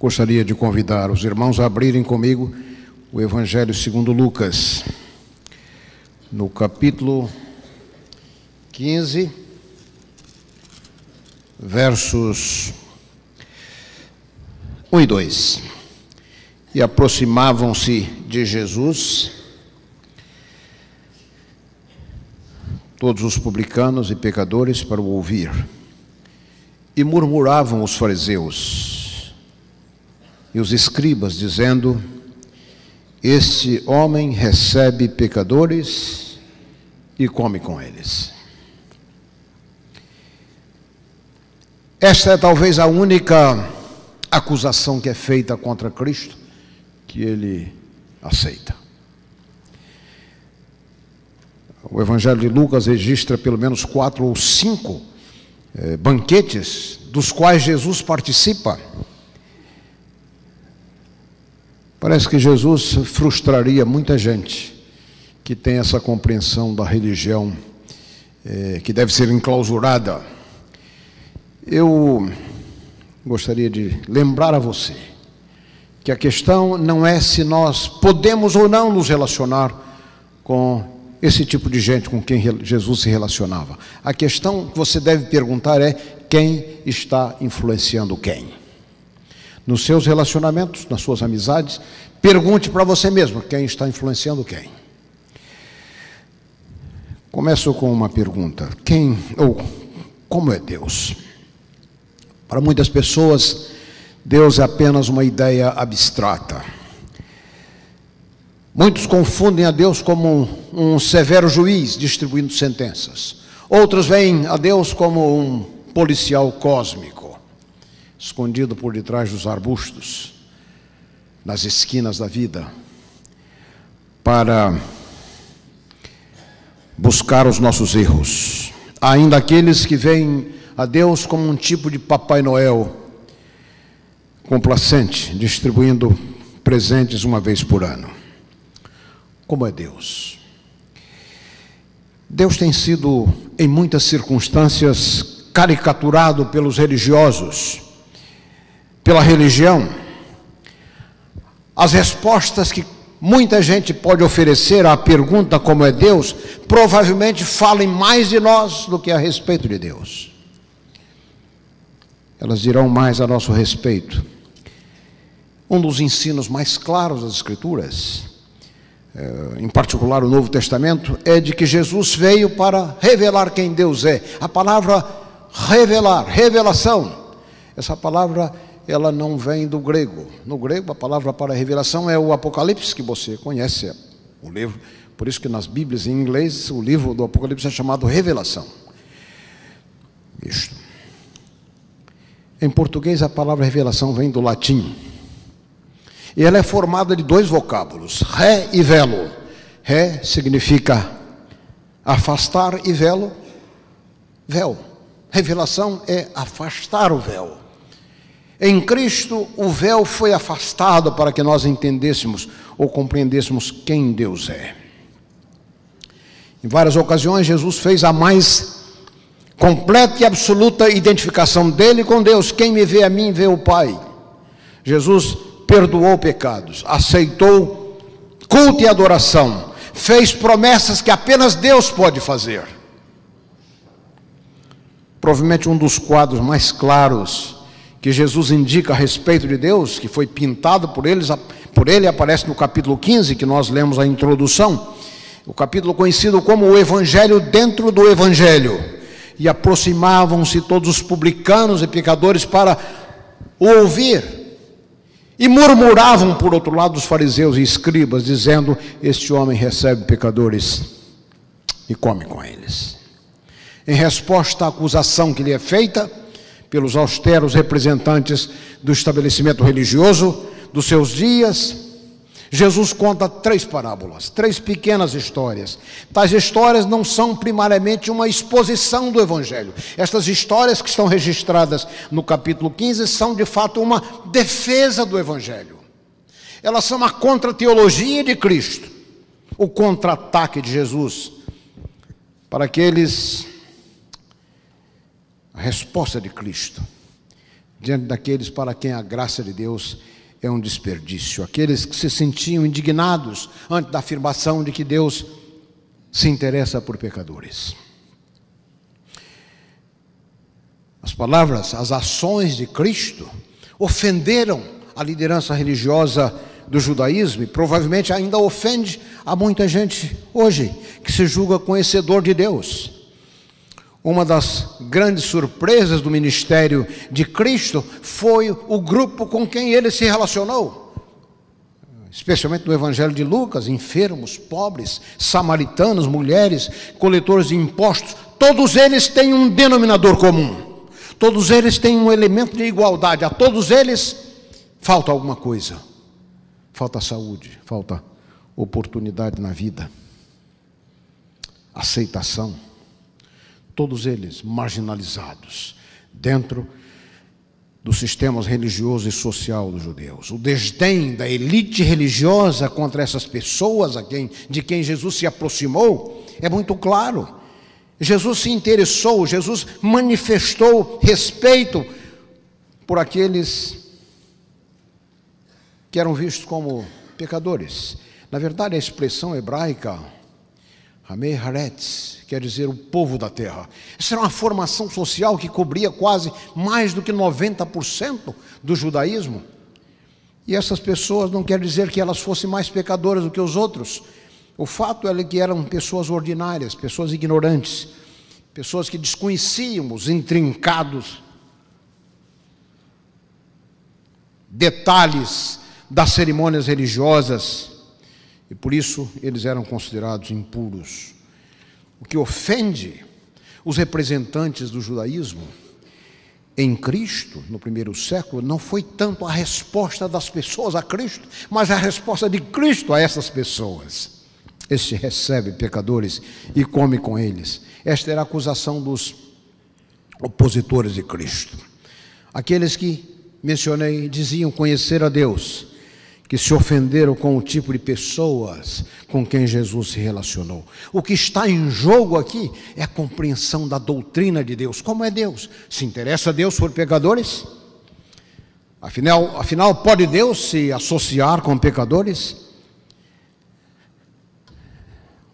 Gostaria de convidar os irmãos a abrirem comigo o Evangelho segundo Lucas, no capítulo 15, versos 1 e 2. E aproximavam-se de Jesus todos os publicanos e pecadores para o ouvir. E murmuravam os fariseus e os escribas, dizendo: Este homem recebe pecadores e come com eles. Esta é talvez a única acusação que é feita contra Cristo que ele aceita. O Evangelho de Lucas registra pelo menos quatro ou cinco eh, banquetes dos quais Jesus participa. Parece que Jesus frustraria muita gente que tem essa compreensão da religião eh, que deve ser enclausurada. Eu gostaria de lembrar a você que a questão não é se nós podemos ou não nos relacionar com esse tipo de gente com quem Jesus se relacionava. A questão que você deve perguntar é quem está influenciando quem. Nos seus relacionamentos, nas suas amizades, pergunte para você mesmo quem está influenciando quem. Começo com uma pergunta: quem ou como é Deus? Para muitas pessoas, Deus é apenas uma ideia abstrata Muitos confundem a Deus como um, severo juiz distribuindo sentenças. Outros veem a Deus como um policial cósmico, escondido por detrás dos arbustos, nas esquinas da vida, para buscar os nossos erros. Ainda aqueles que veem a Deus como um tipo de Papai Noel complacente, distribuindo presentes uma vez por ano como é Deus. Deus tem sido, em muitas circunstâncias, caricaturado pelos religiosos, pela religião. As respostas que muita gente pode oferecer à pergunta como é Deus, provavelmente falem mais de nós do que a respeito de Deus. Elas dirão mais a nosso respeito. Um dos ensinos mais claros das Escrituras é, em particular o Novo Testamento, é de que Jesus veio para revelar quem Deus é. A palavra revelar, revelação, essa palavra ela não vem do grego. No grego, a palavra para revelação é o Apocalipse, que você conhece, o livro. Por isso que nas Bíblias em inglês, o livro do Apocalipse é chamado Revelação. Isto. Em português, a palavra revelação vem do latim. E ela é formada de dois vocábulos, ré e velo. Ré significa afastar e velo, véu. Revelação é afastar o véu. Em Cristo, o véu foi afastado para que nós entendêssemos ou compreendêssemos quem Deus é. Em várias ocasiões, Jesus fez a mais completa e absoluta identificação dele com Deus. Quem me vê a mim, vê o Pai. Jesus perdoou pecados, aceitou culto e adoração, fez promessas que apenas Deus pode fazer. Provavelmente um dos quadros mais claros que Jesus indica a respeito de Deus, que foi pintado por eles, por ele aparece no capítulo 15, que nós lemos a introdução, o capítulo conhecido como o Evangelho dentro do Evangelho. E aproximavam-se todos os publicanos e pecadores para o ouvir. E murmuravam, por outro lado, os fariseus e escribas, dizendo: Este homem recebe pecadores e come com eles. Em resposta à acusação que lhe é feita pelos austeros representantes do estabelecimento religioso dos seus dias, Jesus conta três parábolas, três pequenas histórias. Tais histórias não são primariamente uma exposição do Evangelho. Estas histórias que estão registradas no capítulo 15 são de fato uma defesa do Evangelho. Elas são a contra-teologia de Cristo, o contra-ataque de Jesus para aqueles. Resposta de Cristo diante daqueles para quem a graça de Deus é um desperdício, aqueles que se sentiam indignados ante da afirmação de que Deus se interessa por pecadores. As palavras, as ações de Cristo ofenderam a liderança religiosa do judaísmo e provavelmente ainda ofende a muita gente hoje que se julga conhecedor de Deus. Uma das grandes surpresas do ministério de Cristo foi o grupo com quem ele se relacionou. Especialmente no Evangelho de Lucas, enfermos, pobres, samaritanos, mulheres, coletores de impostos, todos eles têm um denominador comum. Todos eles têm um elemento de igualdade. A todos eles falta alguma coisa. Falta saúde, falta oportunidade na vida, aceitação todos eles marginalizados dentro dos sistemas religioso e social dos judeus. O desdém da elite religiosa contra essas pessoas a quem, de quem Jesus se aproximou é muito claro. Jesus se interessou, Jesus manifestou respeito por aqueles que eram vistos como pecadores. Na verdade, a expressão hebraica Hamei Haretz, quer dizer o povo da terra. Essa era uma formação social que cobria quase mais do que 90% do judaísmo. E essas pessoas não quer dizer que elas fossem mais pecadoras do que os outros. O fato é que eram pessoas ordinárias, pessoas ignorantes, pessoas que desconheciam os intrincados detalhes das cerimônias religiosas e por isso eles eram considerados impuros. O que ofende os representantes do judaísmo em Cristo, no primeiro século, não foi tanto a resposta das pessoas a Cristo, mas a resposta de Cristo a essas pessoas. Este recebe pecadores e come com eles. Esta era a acusação dos opositores de Cristo. Aqueles que mencionei diziam conhecer a Deus, que se ofenderam com o tipo de pessoas com quem Jesus se relacionou. O que está em jogo aqui é a compreensão da doutrina de Deus. Como é Deus? Se interessa Deus por pecadores? Afinal, afinal, pode Deus se associar com pecadores?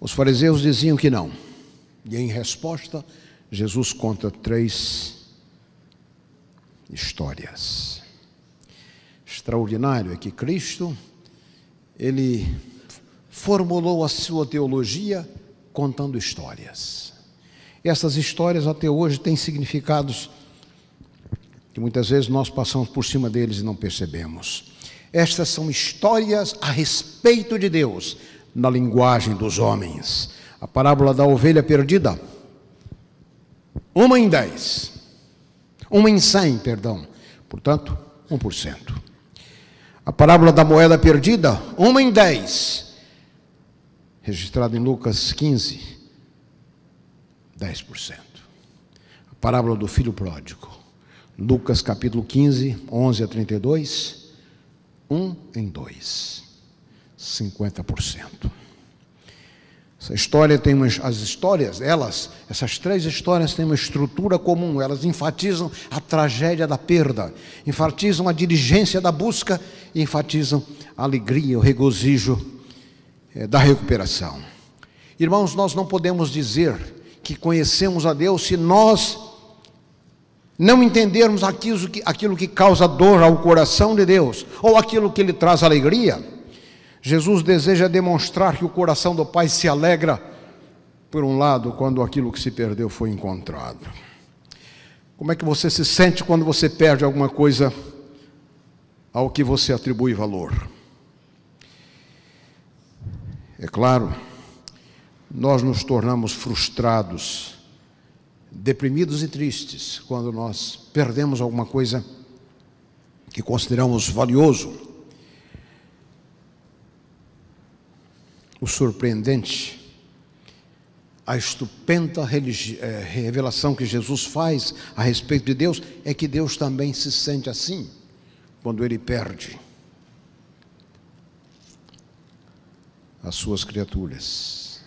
Os fariseus diziam que não. E em resposta, Jesus conta três histórias extraordinário é que Cristo, ele formulou a sua teologia contando histórias. Essas histórias até hoje têm significados que muitas vezes nós passamos por cima deles e não percebemos. Estas são histórias a respeito de Deus, na linguagem dos homens. A parábola da ovelha perdida, uma em dez, uma em cem, perdão, portanto, um por cento. A parábola da moeda perdida, uma em dez, registrado em Lucas 15, 10%. A parábola do filho pródigo, Lucas capítulo 15, 11 a 32, um em dois, 50%. Essa história tem umas, as histórias, elas, essas três histórias têm uma estrutura comum, elas enfatizam a tragédia da perda, enfatizam a diligência da busca e enfatizam a alegria, o regozijo é, da recuperação. Irmãos, nós não podemos dizer que conhecemos a Deus se nós não entendermos aquilo que, aquilo que causa dor ao coração de Deus, ou aquilo que lhe traz alegria. Jesus deseja demonstrar que o coração do Pai se alegra, por um lado, quando aquilo que se perdeu foi encontrado. Como é que você se sente quando você perde alguma coisa ao que você atribui valor? É claro, nós nos tornamos frustrados, deprimidos e tristes quando nós perdemos alguma coisa que consideramos valioso. O surpreendente, a estupenda eh, revelação que Jesus faz a respeito de Deus é que Deus também se sente assim quando ele perde as suas criaturas.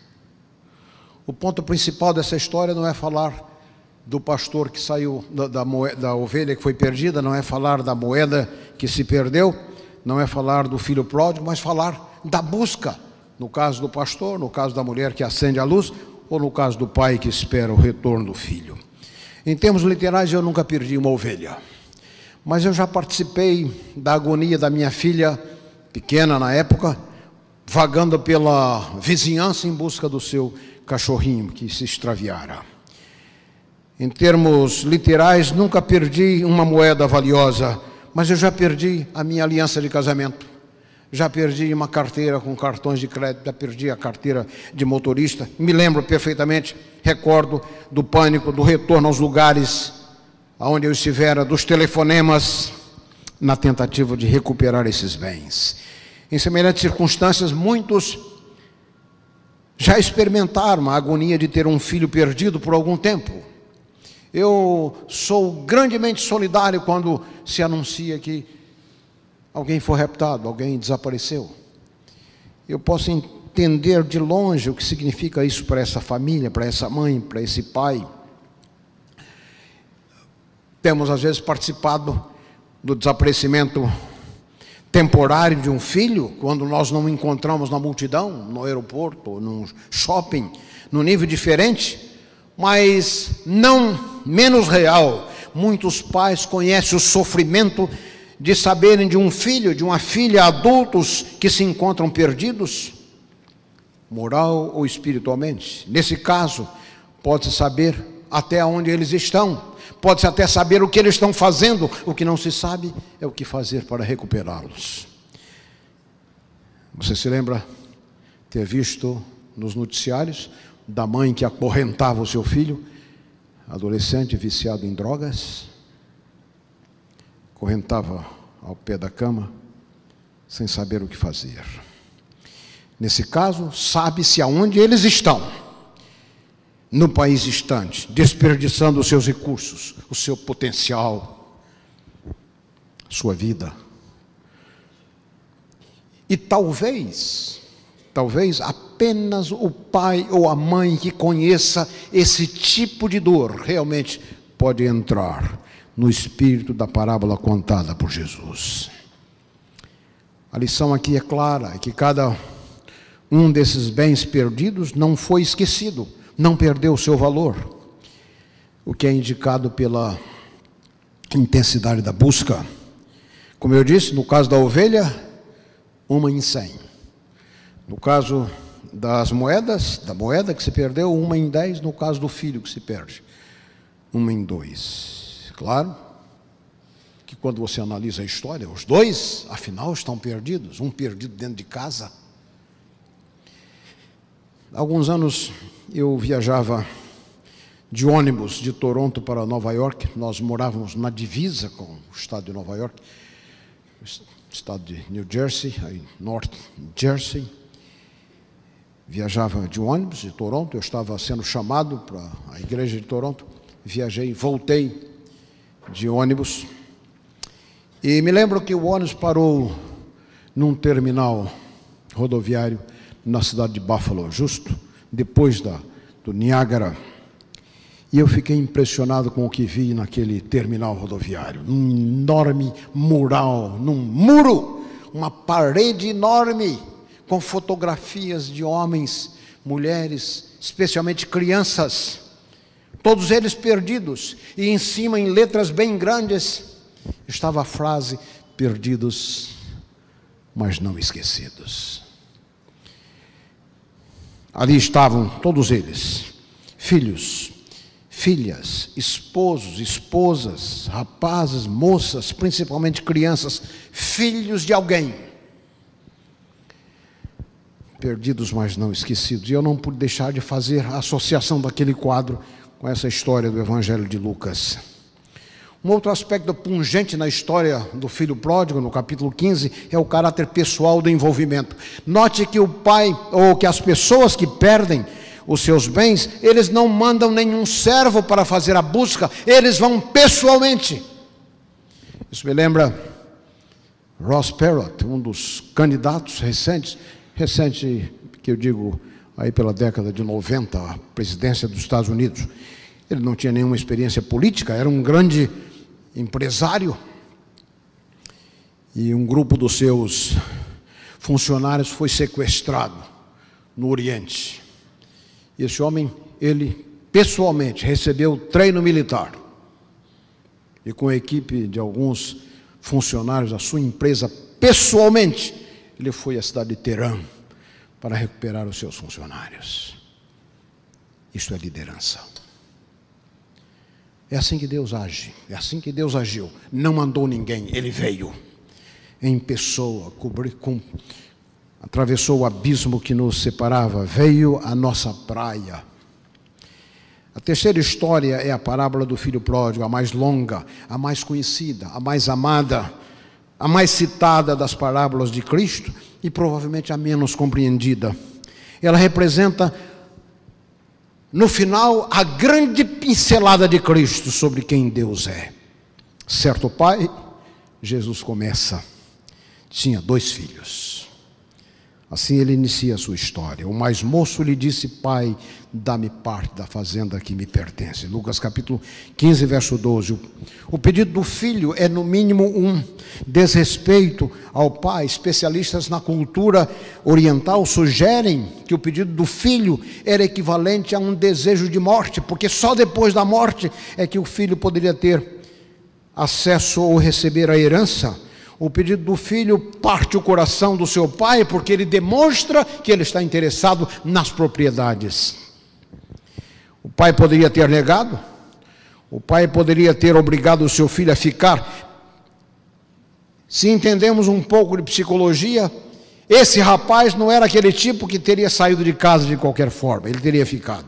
O ponto principal dessa história não é falar do pastor que saiu, da, da, da ovelha que foi perdida, não é falar da moeda que se perdeu, não é falar do filho pródigo, mas falar da busca. No caso do pastor, no caso da mulher que acende a luz, ou no caso do pai que espera o retorno do filho. Em termos literais, eu nunca perdi uma ovelha, mas eu já participei da agonia da minha filha, pequena na época, vagando pela vizinhança em busca do seu cachorrinho que se extraviara. Em termos literais, nunca perdi uma moeda valiosa, mas eu já perdi a minha aliança de casamento. Já perdi uma carteira com cartões de crédito, já perdi a carteira de motorista. Me lembro perfeitamente, recordo do pânico, do retorno aos lugares onde eu estivera, dos telefonemas, na tentativa de recuperar esses bens. Em semelhantes circunstâncias, muitos já experimentaram a agonia de ter um filho perdido por algum tempo. Eu sou grandemente solidário quando se anuncia que alguém foi raptado, alguém desapareceu. Eu posso entender de longe o que significa isso para essa família, para essa mãe, para esse pai. Temos às vezes participado do desaparecimento temporário de um filho, quando nós não encontramos na multidão, no aeroporto, no shopping, no nível diferente, mas não menos real. Muitos pais conhecem o sofrimento de saberem de um filho, de uma filha, adultos que se encontram perdidos, moral ou espiritualmente. Nesse caso, pode-se saber até onde eles estão, pode-se até saber o que eles estão fazendo, o que não se sabe é o que fazer para recuperá-los. Você se lembra ter visto nos noticiários da mãe que acorrentava o seu filho, adolescente viciado em drogas, correntava ao pé da cama, sem saber o que fazer. Nesse caso, sabe-se aonde eles estão, no país distante, desperdiçando os seus recursos, o seu potencial, sua vida. E talvez, talvez apenas o pai ou a mãe que conheça esse tipo de dor realmente pode entrar no espírito da parábola contada por Jesus. A lição aqui é clara: é que cada um desses bens perdidos não foi esquecido, não perdeu o seu valor, o que é indicado pela intensidade da busca. Como eu disse, no caso da ovelha, uma em cem. No caso das moedas, da moeda que se perdeu, uma em dez, no caso do filho que se perde, uma em dois. Claro que quando você analisa a história, os dois, afinal, estão perdidos, um perdido dentro de casa. Alguns anos eu viajava de ônibus de Toronto para Nova York, nós morávamos na divisa com o estado de Nova York, estado de New Jersey, aí North Jersey. Viajava de ônibus de Toronto, eu estava sendo chamado para a igreja de Toronto, viajei, voltei de ônibus. E me lembro que o ônibus parou num terminal rodoviário na cidade de Buffalo, justo depois da, do Niágara. E eu fiquei impressionado com o que vi naquele terminal rodoviário. Um enorme mural, num muro, uma parede enorme com fotografias de homens, mulheres, especialmente crianças, todos eles perdidos, e em cima, em letras bem grandes, estava a frase: perdidos, mas não esquecidos. Ali estavam todos eles, filhos, filhas, esposos, esposas, rapazes, moças, principalmente crianças, filhos de alguém perdidos, mas não esquecidos. E eu não pude deixar de fazer a associação daquele quadro com essa história do Evangelho de Lucas. Um outro aspecto pungente na história do filho pródigo, no capítulo 15, é o caráter pessoal do envolvimento. Note que o pai, ou que as pessoas que perdem os seus bens, eles não mandam nenhum servo para fazer a busca, eles vão pessoalmente. Isso me lembra Ross Perot, um dos candidatos recentes recente, que eu digo aí pela década de 90, a presidência dos Estados Unidos. Ele não tinha nenhuma experiência política, era um grande empresário. E um grupo dos seus funcionários foi sequestrado no Oriente. E esse homem, ele pessoalmente recebeu treino militar. E com a equipe de alguns funcionários da sua empresa, pessoalmente, ele foi à cidade de Teherã para recuperar os seus funcionários. Isso é liderança. É assim que Deus age, é assim que Deus agiu. Não mandou ninguém, ele veio em pessoa, cobriu, com, atravessou o abismo que nos separava, veio à nossa praia. A terceira história é a parábola do filho pródigo, a mais longa, a mais conhecida, a mais amada, a mais citada das parábolas de Cristo e provavelmente a menos compreendida. Ela representa, no final, a grande pincelada de Cristo sobre quem Deus é. Certo pai, Jesus começa, tinha dois filhos. Assim ele inicia a sua história. O mais moço lhe disse: Pai, dá-me parte da fazenda que me pertence. Lucas capítulo 15, verso 12. O pedido do filho é, no mínimo, um desrespeito ao pai. Especialistas na cultura oriental sugerem que o pedido do filho era equivalente a um desejo de morte, porque só depois da morte é que o filho poderia ter acesso ou receber a herança. O pedido do filho parte o coração do seu pai, porque ele demonstra que ele está interessado nas propriedades. O pai poderia ter negado, o pai poderia ter obrigado o seu filho a ficar. Se entendemos um pouco de psicologia, esse rapaz não era aquele tipo que teria saído de casa de qualquer forma, ele teria ficado.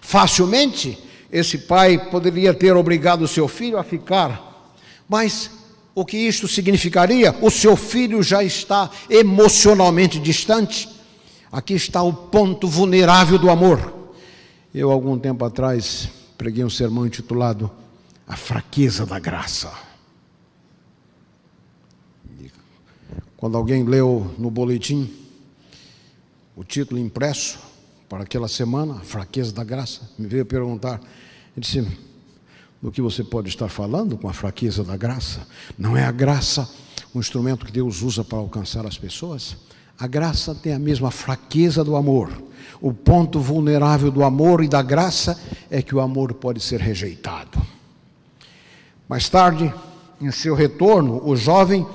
Facilmente, esse pai poderia ter obrigado o seu filho a ficar, mas o que isto significaria? O seu filho já está emocionalmente distante. Aqui está o ponto vulnerável do amor. Eu, algum tempo atrás, preguei um sermão intitulado A Fraqueza da Graça. Quando alguém leu no boletim o título impresso para aquela semana, A Fraqueza da Graça, me veio perguntar, ele disse, do que você pode estar falando com a fraqueza da graça. Não é a graça o instrumento que Deus usa para alcançar as pessoas? A graça tem a mesma fraqueza do amor. O ponto vulnerável do amor e da graça é que o amor pode ser rejeitado. Mais tarde, em seu retorno, o jovem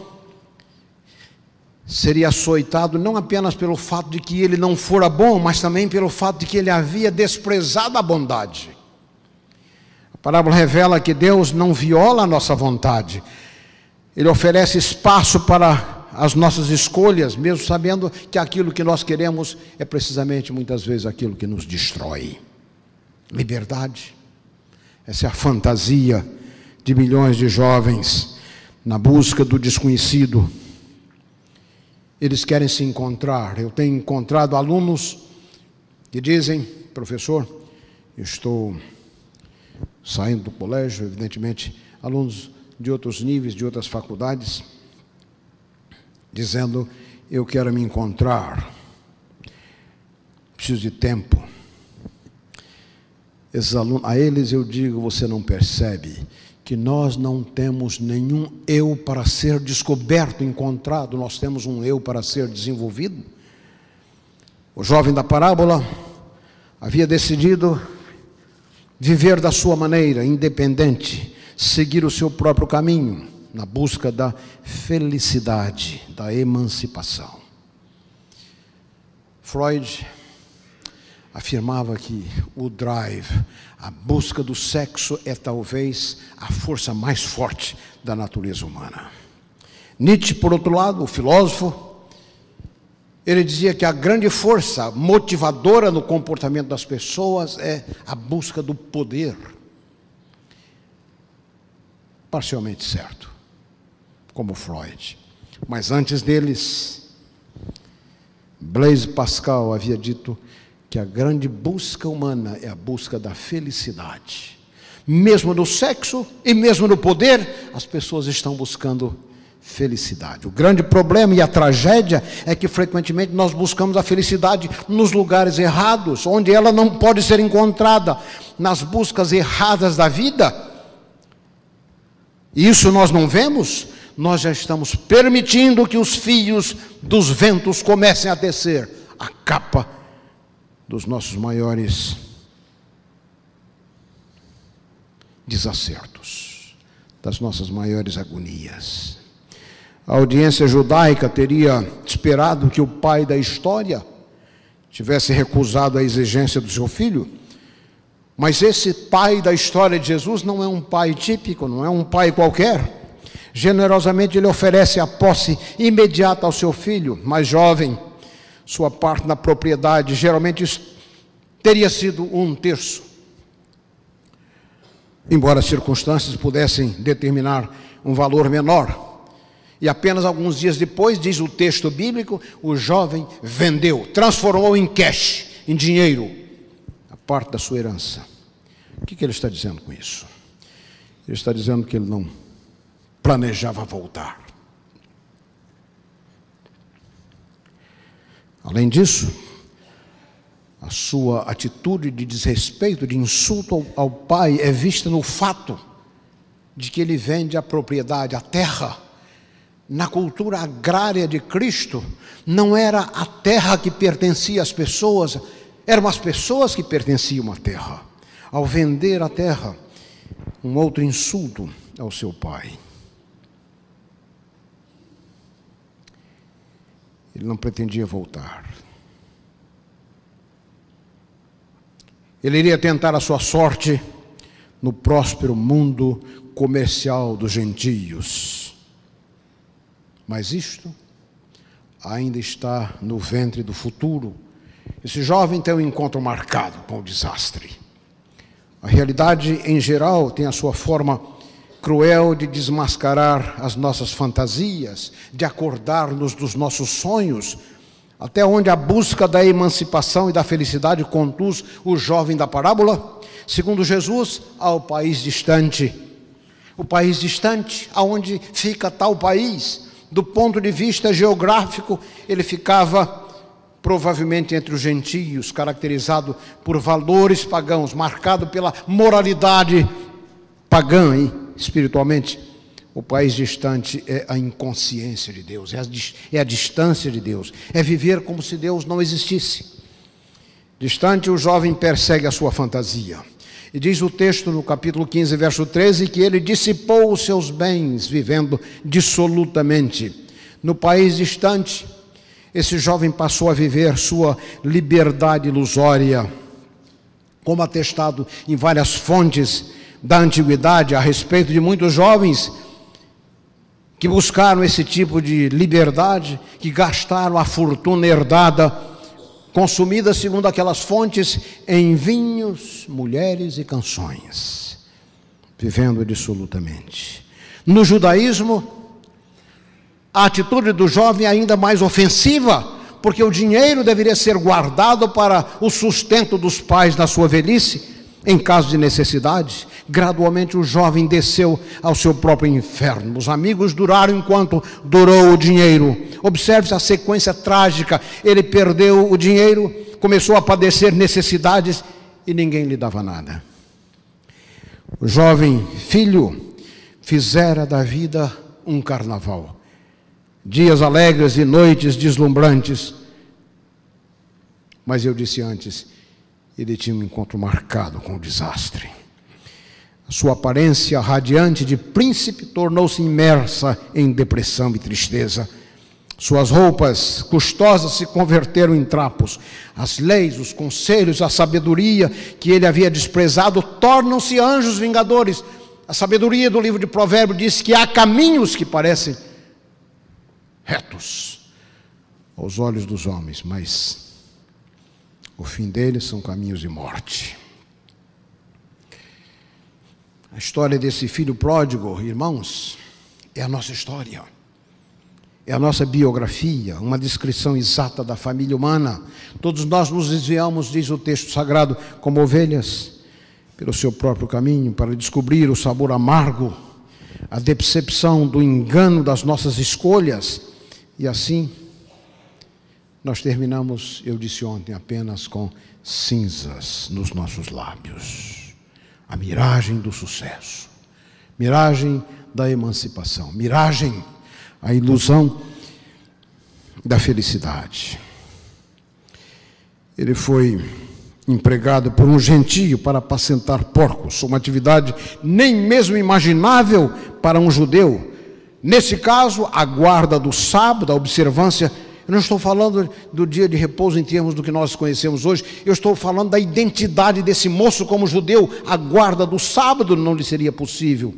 seria açoitado não apenas pelo fato de que ele não fora bom, mas também pelo fato de que ele havia desprezado a bondade. A parábola revela que Deus não viola a nossa vontade, Ele oferece espaço para as nossas escolhas, mesmo sabendo que aquilo que nós queremos é precisamente muitas vezes aquilo que nos destrói. Liberdade. Essa é a fantasia de milhões de jovens na busca do desconhecido. Eles querem se encontrar. Eu tenho encontrado alunos que dizem, professor, estou saindo do colégio, evidentemente, alunos de outros níveis, de outras faculdades, dizendo: Eu quero me encontrar, preciso de tempo. Esses alunos, a eles eu digo: Você não percebe que nós não temos nenhum eu para ser descoberto, encontrado, nós temos um eu para ser desenvolvido. O jovem da parábola havia decidido viver da sua maneira, independente, seguir o seu próprio caminho, na busca da felicidade, da emancipação. Freud afirmava que o drive, a busca do sexo, é talvez a força mais forte da natureza humana. Nietzsche, por outro lado, o filósofo, ele dizia que a grande força motivadora no comportamento das pessoas é a busca do poder. Parcialmente certo, como Freud. Mas antes deles, Blaise Pascal havia dito que a grande busca humana é a busca da felicidade. Mesmo no sexo e mesmo no poder, as pessoas estão buscando felicidade. O grande problema e a tragédia é que frequentemente nós buscamos a felicidade nos lugares errados, onde ela não pode ser encontrada, nas buscas erradas da vida. Isso nós não vemos, nós já estamos permitindo que os fios dos ventos comecem a descer a capa dos nossos maiores desacertos, das nossas maiores agonias. A audiência judaica teria esperado que o pai da história tivesse recusado a exigência do seu filho, mas esse pai da história de Jesus não é um pai típico, não é um pai qualquer. Generosamente ele oferece a posse imediata ao seu filho, mais jovem, sua parte na propriedade, geralmente teria sido um terço. Embora as circunstâncias pudessem determinar um valor menor, e apenas alguns dias depois, diz o texto bíblico, o jovem vendeu, transformou em cash, em dinheiro, a parte da sua herança. O que, que ele está dizendo com isso? Ele está dizendo que ele não planejava voltar. Além disso, a sua atitude de desrespeito, de insulto ao, ao pai é vista no fato de que ele vende a propriedade, a terra na cultura agrária de Cristo, não era a terra que pertencia às pessoas, eram as pessoas que pertenciam à terra. Ao vender a terra, um outro insulto ao seu pai. Ele não pretendia voltar. Ele iria tentar a sua sorte no próspero mundo comercial dos gentios. Mas isto ainda está no ventre do futuro. Esse jovem tem um encontro marcado com o desastre. A realidade, em geral, tem a sua forma cruel de desmascarar as nossas fantasias, de acordar-nos dos nossos sonhos, até onde a busca da emancipação e da felicidade conduz o jovem da parábola, segundo Jesus, ao país distante. O país distante, aonde fica tal país, do ponto de vista geográfico, ele ficava provavelmente entre os gentios, caracterizado por valores pagãos, marcado pela moralidade pagã, hein? espiritualmente. O país distante é a inconsciência de Deus, é é a distância de Deus, é viver como se Deus não existisse. Distante, o jovem persegue a sua fantasia. E diz o texto no capítulo 15, verso 13, que ele dissipou os seus bens, vivendo dissolutamente. No país distante, esse jovem passou a viver sua liberdade ilusória, como atestado em várias fontes da antiguidade a respeito de muitos jovens que buscaram esse tipo de liberdade, que gastaram a fortuna herdada consumida segundo aquelas fontes em vinhos, mulheres e canções, vivendo dissolutamente. No judaísmo, a atitude do jovem é ainda mais ofensiva, porque o dinheiro deveria ser guardado para o sustento dos pais na sua velhice, em caso de necessidade. Gradualmente o jovem desceu ao seu próprio inferno. Os amigos duraram enquanto durou o dinheiro. Observe a sequência trágica. Ele perdeu o dinheiro, começou a padecer necessidades e ninguém lhe dava nada. O jovem filho fizera da vida um carnaval. Dias alegres e noites deslumbrantes. Mas eu disse antes, ele tinha um encontro marcado com o desastre. Sua aparência radiante de príncipe tornou-se imersa em depressão e tristeza. Suas roupas custosas se converteram em trapos. As leis, os conselhos, a sabedoria que ele havia desprezado tornam-se anjos vingadores. A sabedoria do livro de Provérbios diz que há caminhos que parecem retos aos olhos dos homens, mas o fim deles são caminhos de morte. A história desse filho pródigo, irmãos, é a nossa história. É a nossa biografia, uma descrição exata da família humana. Todos nós nos desviamos, diz o texto sagrado, como ovelhas, pelo seu próprio caminho, para descobrir o sabor amargo a decepção do engano das nossas escolhas, e assim nós terminamos, eu disse ontem, apenas com cinzas nos nossos lábios. A miragem do sucesso, miragem da emancipação, miragem, a ilusão da felicidade. Ele foi empregado por um gentio para apacentar porcos, uma atividade nem mesmo imaginável para um judeu. Nesse caso, a guarda do sábado, a observância eu não estou falando do dia de repouso em termos do que nós conhecemos hoje, eu estou falando da identidade desse moço como judeu. A guarda do sábado não lhe seria possível.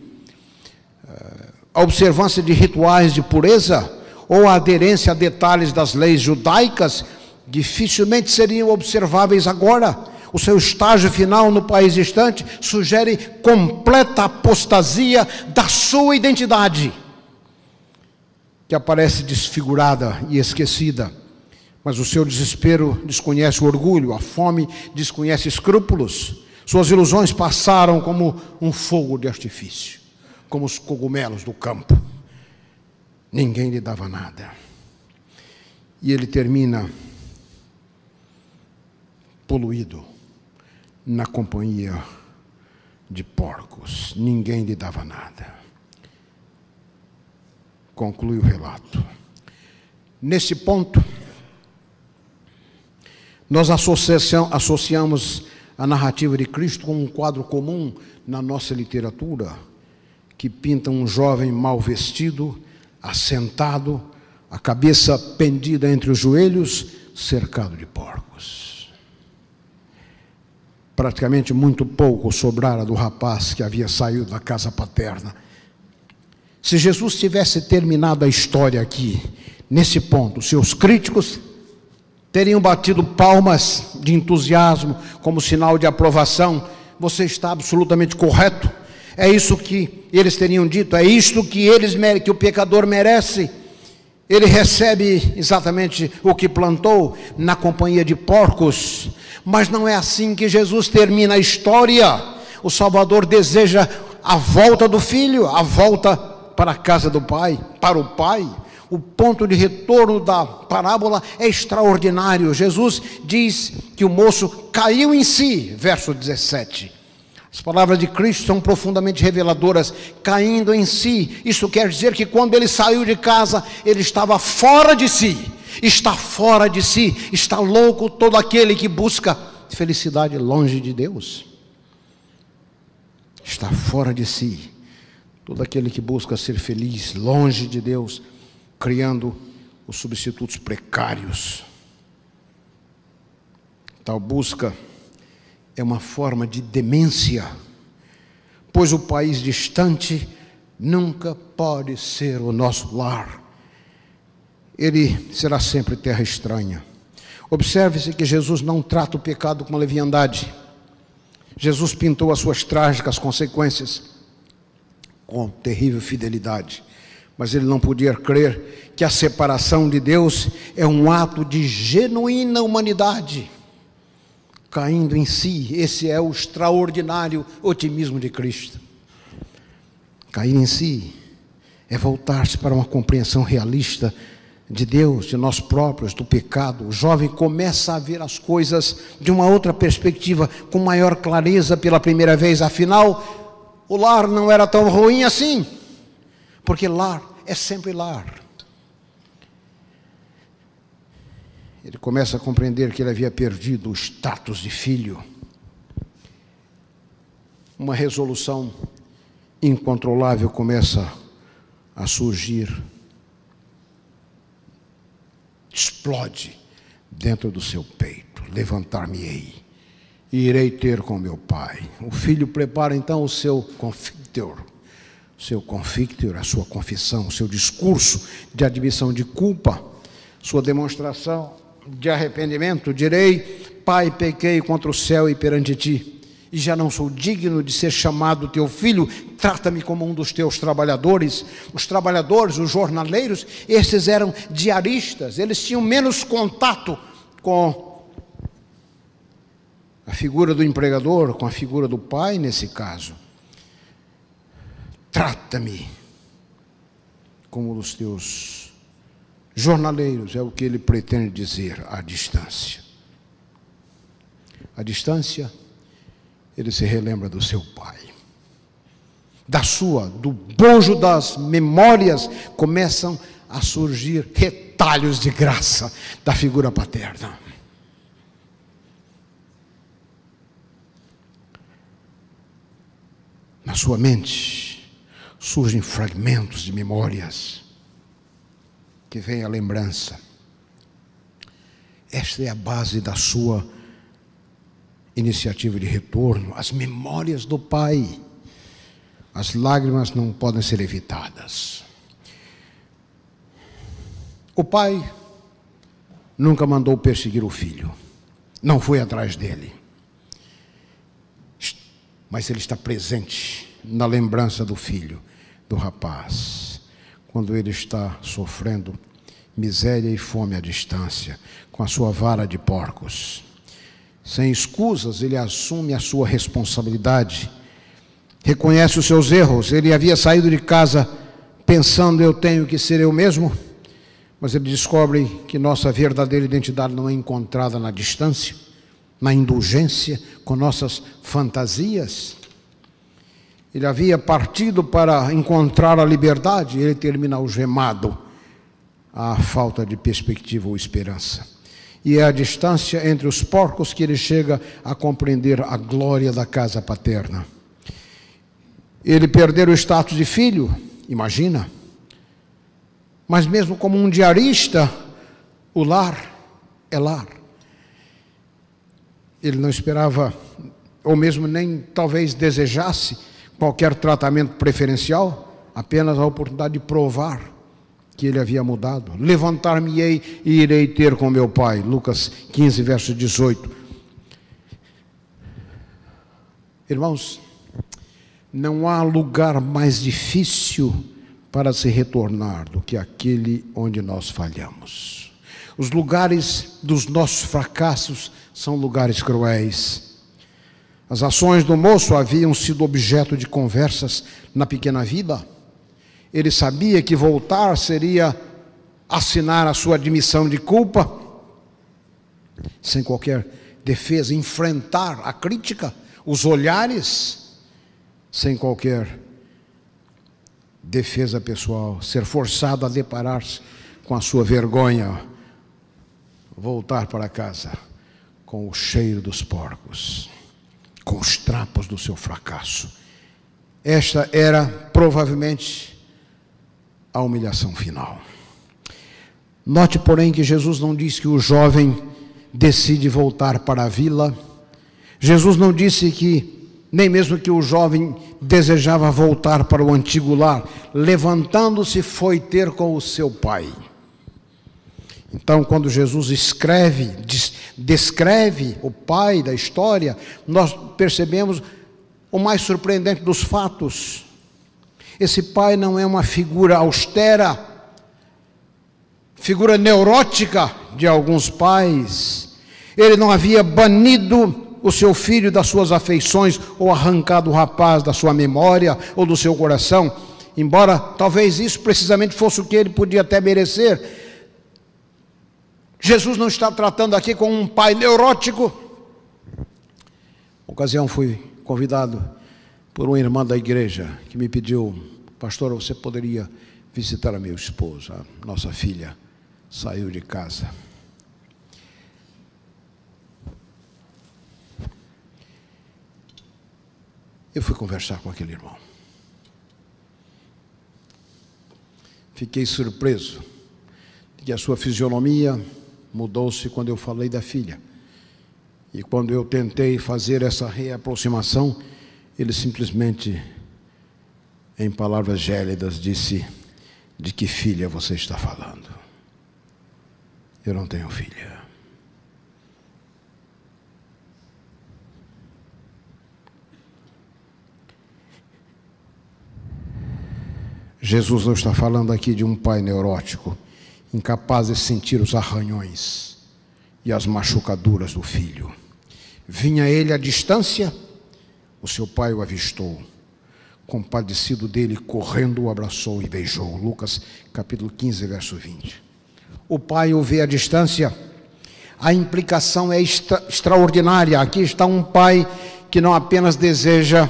A observância de rituais de pureza ou a aderência a detalhes das leis judaicas dificilmente seriam observáveis agora. O seu estágio final no país distante sugere completa apostasia da sua identidade que aparece desfigurada e esquecida. Mas o seu desespero desconhece o orgulho, a fome desconhece escrúpulos. Suas ilusões passaram como um fogo de artifício, como os cogumelos do campo. Ninguém lhe dava nada. E ele termina poluído na companhia de porcos. Ninguém lhe dava nada conclui o relato. Nesse ponto, nós associamos a narrativa de Cristo com um quadro comum na nossa literatura, que pinta um jovem mal vestido, assentado, a cabeça pendida entre os joelhos, cercado de porcos. Praticamente muito pouco sobrara do rapaz que havia saído da casa paterna se Jesus tivesse terminado a história aqui, nesse ponto, seus críticos teriam batido palmas de entusiasmo como sinal de aprovação. Você está absolutamente correto. É isso que eles teriam dito, é isto que eles que o pecador merece. Ele recebe exatamente o que plantou na companhia de porcos. Mas não é assim que Jesus termina a história. O Salvador deseja a volta do filho, a volta para a casa do pai, para o pai. O ponto de retorno da parábola é extraordinário. Jesus diz que o moço caiu em si, verso 17. As palavras de Cristo são profundamente reveladoras, caindo em si. Isso quer dizer que quando ele saiu de casa, ele estava fora de si. Está fora de si, está louco todo aquele que busca felicidade longe de Deus. Está fora de si. Todo aquele que busca ser feliz longe de Deus, criando os substitutos precários. Tal busca é uma forma de demência, pois o país distante nunca pode ser o nosso lar. Ele será sempre terra estranha. Observe-se que Jesus não trata o pecado com leviandade. Jesus pintou as suas trágicas consequências com terrível fidelidade. Mas ele não podia crer que a separação de Deus é um ato de genuína humanidade, caindo em si. Esse é o extraordinário otimismo de Cristo. Cair em si é voltar-se para uma compreensão realista de Deus, de nós próprios, do pecado. O jovem começa a ver as coisas de uma outra perspectiva, com maior clareza pela primeira vez. Afinal, o lar não era tão ruim assim, porque lar é sempre lar. Ele começa a compreender que ele havia perdido o status de filho. Uma resolução incontrolável começa a surgir. Explode dentro do seu peito. Levantar-me-ei e irei ter com meu pai. O filho prepara então o seu confictor, seu confictor, a sua confissão, o seu discurso de admissão de culpa, sua demonstração de arrependimento. Direi: Pai, pequei contra o céu e perante ti. E já não sou digno de ser chamado teu filho, trata-me como um dos teus trabalhadores. Os trabalhadores, os jornaleiros, esses eram diaristas, eles tinham menos contato com a figura do empregador com a figura do pai nesse caso. trata-me como os teus jornaleiros, é o que ele pretende dizer à distância. À distância, ele se relembra do seu pai. Da sua, do bojo das memórias, começam a surgir retalhos de graça da figura paterna. Na sua mente surgem fragmentos de memórias que vem a lembrança. Esta é a base da sua iniciativa de retorno, as memórias do Pai. As lágrimas não podem ser evitadas. O pai nunca mandou perseguir o filho, não foi atrás dele. Mas ele está presente na lembrança do filho, do rapaz, quando ele está sofrendo miséria e fome à distância, com a sua vara de porcos. Sem escusas, ele assume a sua responsabilidade, reconhece os seus erros. Ele havia saído de casa pensando: eu tenho que ser eu mesmo, mas ele descobre que nossa verdadeira identidade não é encontrada na distância, na indulgência com nossas fantasias. Ele havia partido para encontrar a liberdade, ele termina algemado à falta de perspectiva ou esperança e é a distância entre os porcos que ele chega a compreender a glória da casa paterna. Ele perder o status de filho, imagina. Mas mesmo como um diarista, o lar é lar. Ele não esperava, ou mesmo nem talvez desejasse, qualquer tratamento preferencial, apenas a oportunidade de provar que ele havia mudado. Levantar-me-ei e irei ter com meu pai. Lucas 15, verso 18. Irmãos, não há lugar mais difícil para se retornar do que aquele onde nós falhamos. Os lugares dos nossos fracassos são lugares cruéis. As ações do moço haviam sido objeto de conversas na pequena vida ele sabia que voltar seria assinar a sua admissão de culpa, sem qualquer defesa, enfrentar a crítica, os olhares, sem qualquer defesa pessoal, ser forçado a deparar-se com a sua vergonha, voltar para casa com o cheiro dos porcos, com os trapos do seu fracasso. Esta era provavelmente a humilhação final. Note, porém, que Jesus não disse que o jovem decide voltar para a vila. Jesus não disse que, nem mesmo que o jovem desejava voltar para o antigo lar. Levantando-se, foi ter com o seu pai. Então, quando Jesus escreve, descreve o pai da história, nós percebemos o mais surpreendente dos fatos. Esse pai não é uma figura austera, figura neurótica de alguns pais. Ele não havia banido o seu filho das suas afeições ou arrancado o rapaz da sua memória ou do seu coração, embora talvez isso precisamente fosse o que ele podia até merecer. Jesus não está tratando aqui com um pai neurótico. Uma ocasião fui convidado por uma irmã da igreja que me pediu, pastor, você poderia visitar a meu esposo, a nossa filha saiu de casa. Eu fui conversar com aquele irmão. Fiquei surpreso de que a sua fisionomia mudou-se quando eu falei da filha. E quando eu tentei fazer essa reaproximação, ele simplesmente, em palavras gélidas, disse: De que filha você está falando? Eu não tenho filha. Jesus não está falando aqui de um pai neurótico, incapaz de sentir os arranhões e as machucaduras do filho. Vinha ele à distância o seu pai o avistou. compadecido dele, correndo, o abraçou e beijou. Lucas capítulo 15, verso 20. O pai o vê à distância, a implicação é extra, extraordinária. Aqui está um pai que não apenas deseja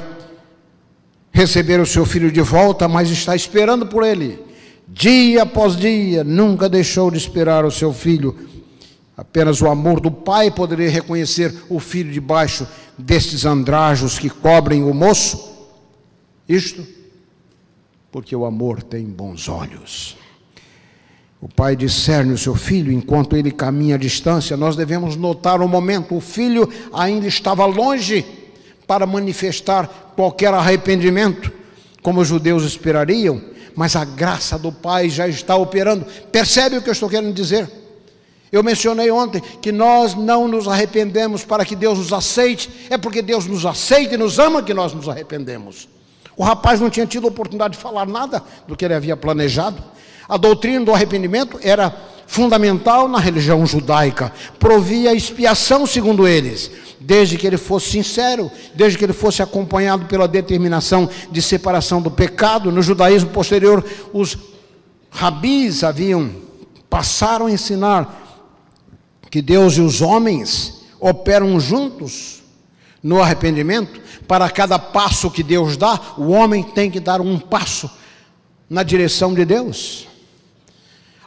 receber o seu filho de volta, mas está esperando por ele. Dia após dia, nunca deixou de esperar o seu filho. Apenas o amor do pai poderia reconhecer o filho debaixo destes andrajos que cobrem o moço. Isto porque o amor tem bons olhos. O pai discerne o seu filho enquanto ele caminha à distância. Nós devemos notar o momento. O filho ainda estava longe para manifestar qualquer arrependimento, como os judeus esperariam, mas a graça do Pai já está operando. Percebe o que eu estou querendo dizer? Eu mencionei ontem que nós não nos arrependemos para que Deus nos aceite, é porque Deus nos aceita e nos ama que nós nos arrependemos. O rapaz não tinha tido oportunidade de falar nada do que ele havia planejado. A doutrina do arrependimento era fundamental na religião judaica, provia expiação, segundo eles, desde que ele fosse sincero, desde que ele fosse acompanhado pela determinação de separação do pecado. No judaísmo posterior, os rabis haviam passaram a ensinar que Deus e os homens operam juntos no arrependimento. Para cada passo que Deus dá, o homem tem que dar um passo na direção de Deus.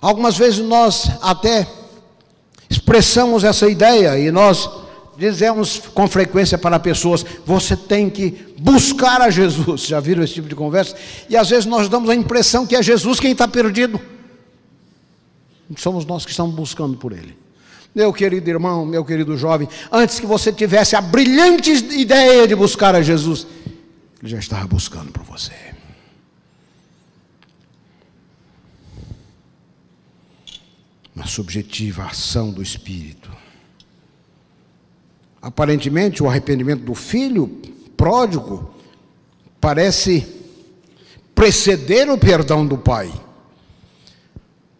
Algumas vezes nós até expressamos essa ideia e nós dizemos com frequência para pessoas: você tem que buscar a Jesus. Já viram esse tipo de conversa? E às vezes nós damos a impressão que é Jesus quem está perdido. Somos nós que estamos buscando por Ele. Meu querido irmão, meu querido jovem, antes que você tivesse a brilhante ideia de buscar a Jesus, Ele já estava buscando por você. Na subjetiva ação do Espírito. Aparentemente, o arrependimento do filho pródigo parece preceder o perdão do pai.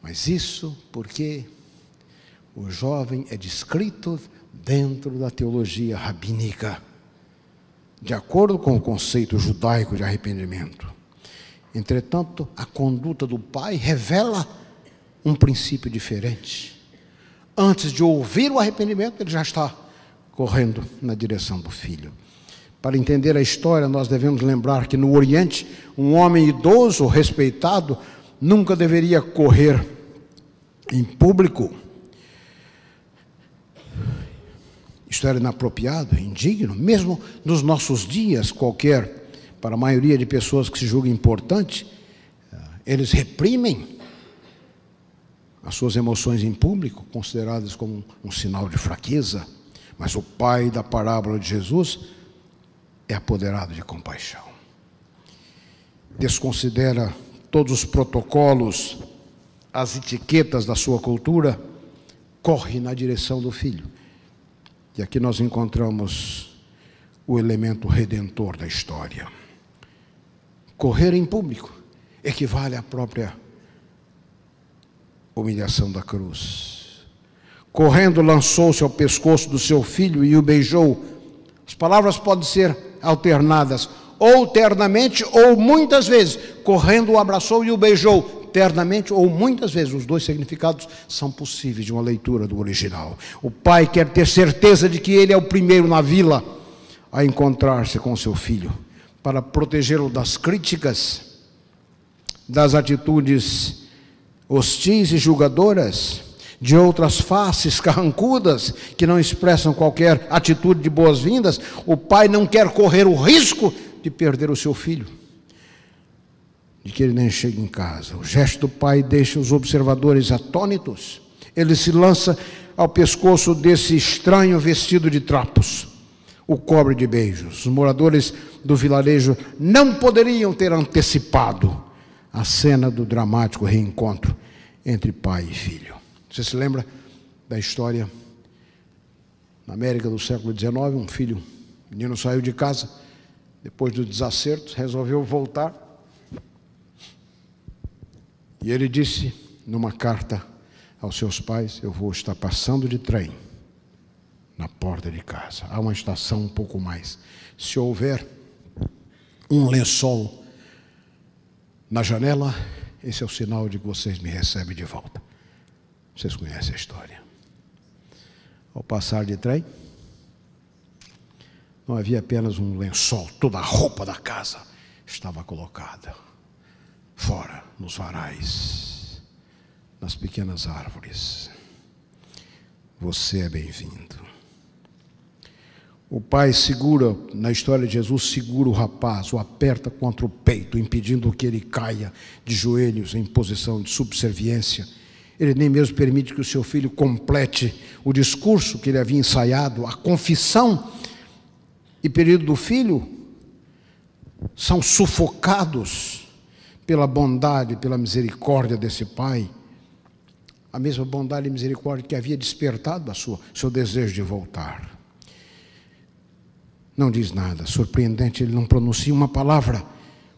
Mas isso porque o jovem é descrito dentro da teologia rabínica, de acordo com o conceito judaico de arrependimento. Entretanto, a conduta do pai revela um princípio diferente. Antes de ouvir o arrependimento, ele já está correndo na direção do filho. Para entender a história, nós devemos lembrar que no Oriente, um homem idoso, respeitado, nunca deveria correr em público. Isto era inapropriado, indigno, mesmo nos nossos dias, qualquer, para a maioria de pessoas que se julgam importante, eles reprimem as suas emoções em público, consideradas como um sinal de fraqueza, mas o pai da parábola de Jesus é apoderado de compaixão. Desconsidera todos os protocolos, as etiquetas da sua cultura, corre na direção do filho. E aqui nós encontramos o elemento redentor da história. Correr em público equivale à própria humilhação da cruz. Correndo, lançou-se ao pescoço do seu filho e o beijou. As palavras podem ser alternadas, ou ternamente, ou muitas vezes. Correndo, o abraçou e o beijou. Ternamente ou muitas vezes. Os dois significados são possíveis de uma leitura do original. O pai quer ter certeza de que ele é o primeiro na vila a encontrar-se com seu filho, para protegê-lo das críticas, das atitudes hostis e julgadoras, de outras faces carrancudas, que não expressam qualquer atitude de boas-vindas, o pai não quer correr o risco de perder o seu filho, de que ele nem chegue em casa. O gesto do pai deixa os observadores atônitos. Ele se lança ao pescoço desse estranho vestido de trapos, o cobre de beijos. Os moradores do vilarejo não poderiam ter antecipado a cena do dramático reencontro entre pai e filho. Você se lembra da história na América do século XIX? Um filho, um menino saiu de casa, depois dos desacertos, resolveu voltar. E ele disse numa carta aos seus pais: Eu vou estar passando de trem na porta de casa. Há uma estação um pouco mais. Se houver um lençol na janela, esse é o sinal de que vocês me recebem de volta. Vocês conhecem a história. Ao passar de trem, não havia apenas um lençol, toda a roupa da casa estava colocada fora, nos varais, nas pequenas árvores. Você é bem-vindo. O pai segura, na história de Jesus, segura o rapaz, o aperta contra o peito, impedindo que ele caia de joelhos em posição de subserviência. Ele nem mesmo permite que o seu filho complete o discurso que ele havia ensaiado, a confissão e período do filho são sufocados pela bondade, pela misericórdia desse pai. A mesma bondade e misericórdia que havia despertado a sua, seu desejo de voltar não diz nada. Surpreendente, ele não pronuncia uma palavra,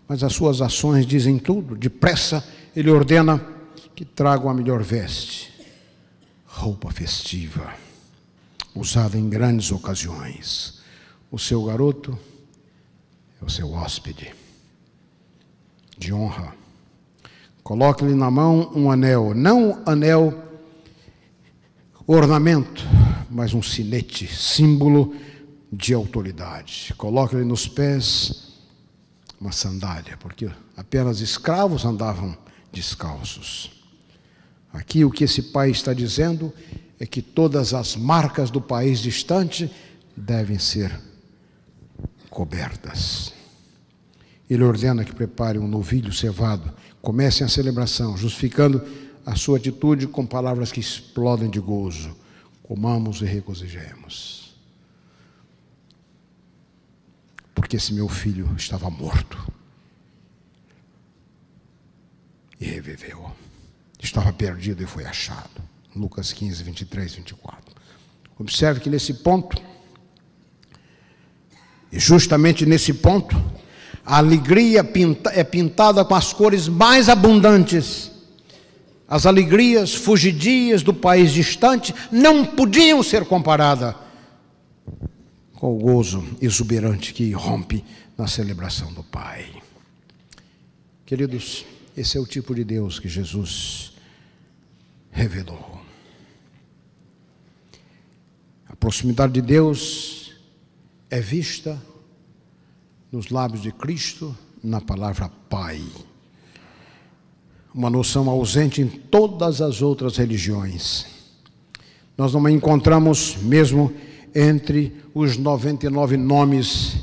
mas as suas ações dizem tudo. Depressa, ele ordena que tragam a melhor veste, roupa festiva, usada em grandes ocasiões. O seu garoto é o seu hóspede de honra. Coloque-lhe na mão um anel, não anel ornamento, mas um sinete, símbolo de autoridade. Coloque-lhe nos pés uma sandália, porque apenas escravos andavam descalços. Aqui o que esse pai está dizendo é que todas as marcas do país distante devem ser cobertas. Ele ordena que prepare um novilho cevado, comecem a celebração, justificando a sua atitude com palavras que explodem de gozo. Comamos e regozijemos. Porque esse meu filho estava morto e reviveu. Estava perdido e foi achado. Lucas 15, 23, 24. Observe que nesse ponto, e justamente nesse ponto, a alegria é pintada com as cores mais abundantes. As alegrias fugidias do país distante não podiam ser comparadas com o gozo exuberante que rompe na celebração do Pai. Queridos, esse é o tipo de Deus que Jesus revelou. A proximidade de Deus é vista nos lábios de Cristo na palavra Pai. Uma noção ausente em todas as outras religiões. Nós não encontramos mesmo entre os 99 nomes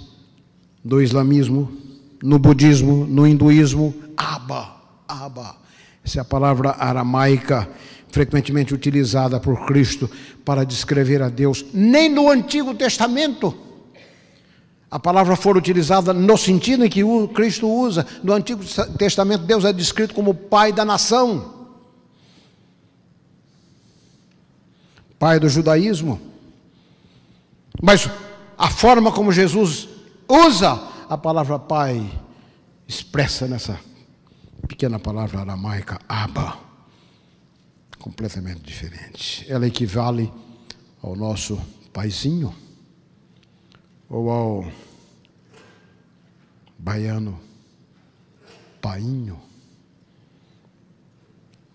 do islamismo, no budismo, no hinduísmo, Abba, Abba. Essa é a palavra aramaica frequentemente utilizada por Cristo para descrever a Deus. Nem no Antigo Testamento a palavra for utilizada no sentido em que Cristo usa. No Antigo Testamento, Deus é descrito como Pai da nação, Pai do judaísmo. Mas a forma como Jesus usa a palavra Pai, expressa nessa pequena palavra aramaica, Abba, completamente diferente. Ela equivale ao nosso paizinho, ou ao baiano painho.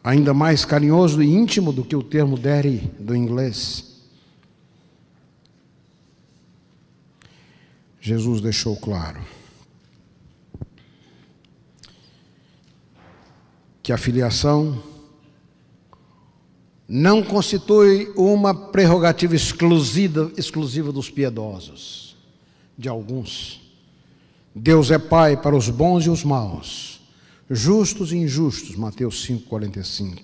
Ainda mais carinhoso e íntimo do que o termo daddy do inglês. Jesus deixou claro que a filiação não constitui uma prerrogativa exclusiva, exclusiva dos piedosos, de alguns. Deus é Pai para os bons e os maus, justos e injustos, Mateus 5,45.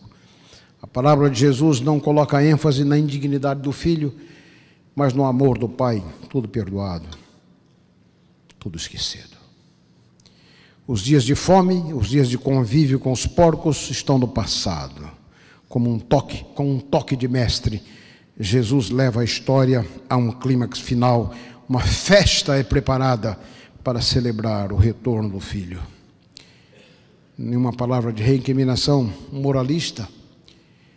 A palavra de Jesus não coloca ênfase na indignidade do filho, mas no amor do Pai, tudo perdoado tudo esquecido. Os dias de fome, os dias de convívio com os porcos estão no passado. Como um toque, com um toque de mestre, Jesus leva a história a um clímax final. Uma festa é preparada para celebrar o retorno do filho. Nenhuma palavra de reincriminação moralista,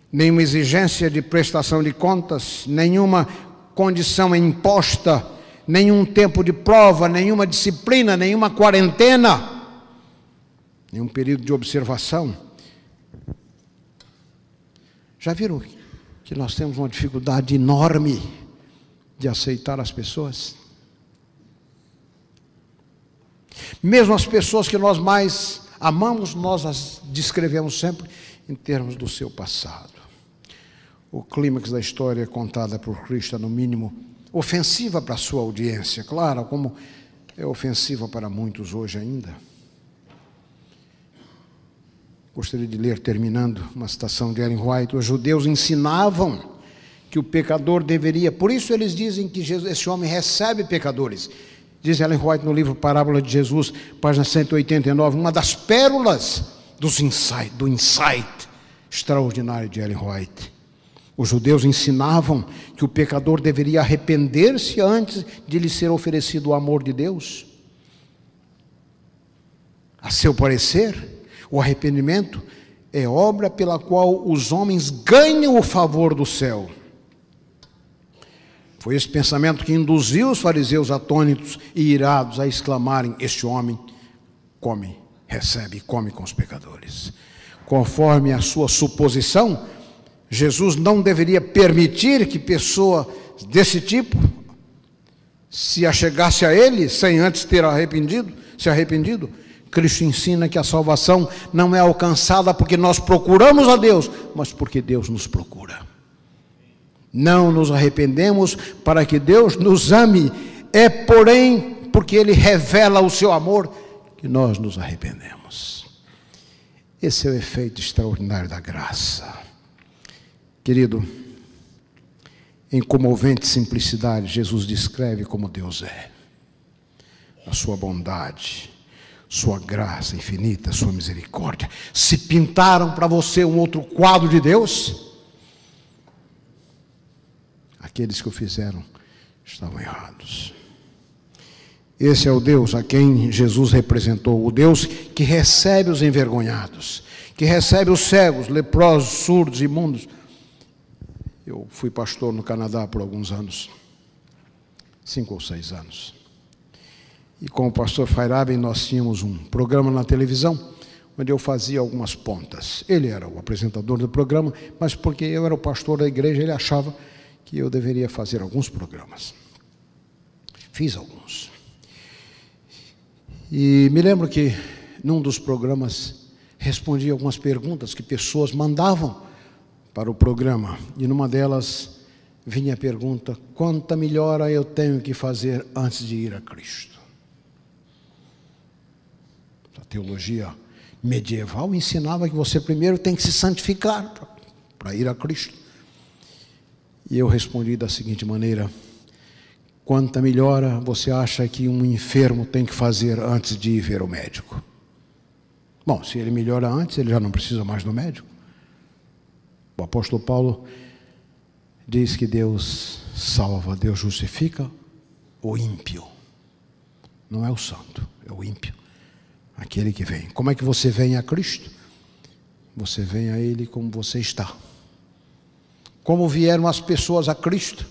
nenhuma exigência de prestação de contas, nenhuma condição imposta nenhum tempo de prova, nenhuma disciplina, nenhuma quarentena. em um período de observação. Já viram que nós temos uma dificuldade enorme de aceitar as pessoas? Mesmo as pessoas que nós mais amamos, nós as descrevemos sempre em termos do seu passado. O clímax da história contada por Cristo é, no mínimo, ofensiva para a sua audiência, claro, como é ofensiva para muitos hoje ainda. Gostaria de ler, terminando, uma citação de Ellen White: Os judeus ensinavam que o pecador deveria, por isso eles dizem que Jesus, esse homem recebe pecadores. Diz Ellen White no livro Parábola de Jesus, página 189, uma das pérolas dos insight, do insight extraordinário de Ellen White. Os judeus ensinavam que o pecador deveria arrepender-se antes de lhe ser oferecido o amor de Deus. A seu parecer, o arrependimento é obra pela qual os homens ganham o favor do céu. Foi esse pensamento que induziu os fariseus atônitos e irados a exclamarem: Este homem come, recebe e come com os pecadores. Conforme a sua suposição, Jesus não deveria permitir que pessoa desse tipo se achegasse a ele sem antes ter arrependido, se arrependido. Cristo ensina que a salvação não é alcançada porque nós procuramos a Deus, mas porque Deus nos procura. Não nos arrependemos para que Deus nos ame, é porém porque Ele revela o seu amor que nós nos arrependemos. Esse é o efeito extraordinário da graça. Querido, em comovente simplicidade, Jesus descreve como Deus é, a sua bondade, sua graça infinita, sua misericórdia. Se pintaram para você um outro quadro de Deus, aqueles que o fizeram estavam errados. Esse é o Deus a quem Jesus representou, o Deus que recebe os envergonhados, que recebe os cegos, leprosos, surdos, imundos eu fui pastor no Canadá por alguns anos, cinco ou seis anos. E com o pastor Fairaben nós tínhamos um programa na televisão onde eu fazia algumas pontas. Ele era o apresentador do programa, mas porque eu era o pastor da igreja, ele achava que eu deveria fazer alguns programas. Fiz alguns. E me lembro que num dos programas respondi algumas perguntas que pessoas mandavam para o programa. E numa delas vinha a pergunta: quanta melhora eu tenho que fazer antes de ir a Cristo? A teologia medieval ensinava que você primeiro tem que se santificar para ir a Cristo. E eu respondi da seguinte maneira: quanta melhora você acha que um enfermo tem que fazer antes de ir ver o médico? Bom, se ele melhora antes, ele já não precisa mais do médico. O apóstolo Paulo diz que Deus salva, Deus justifica o ímpio. Não é o santo, é o ímpio. Aquele que vem. Como é que você vem a Cristo? Você vem a Ele como você está. Como vieram as pessoas a Cristo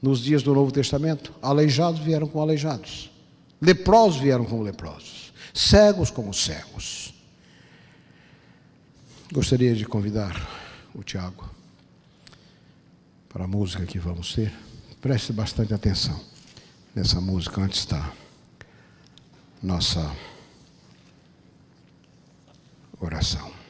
nos dias do Novo Testamento? Aleijados vieram com aleijados. Leprosos vieram como leprosos. Cegos como cegos. Gostaria de convidar o Tiago para a música que vamos ter. Preste bastante atenção nessa música antes da nossa oração.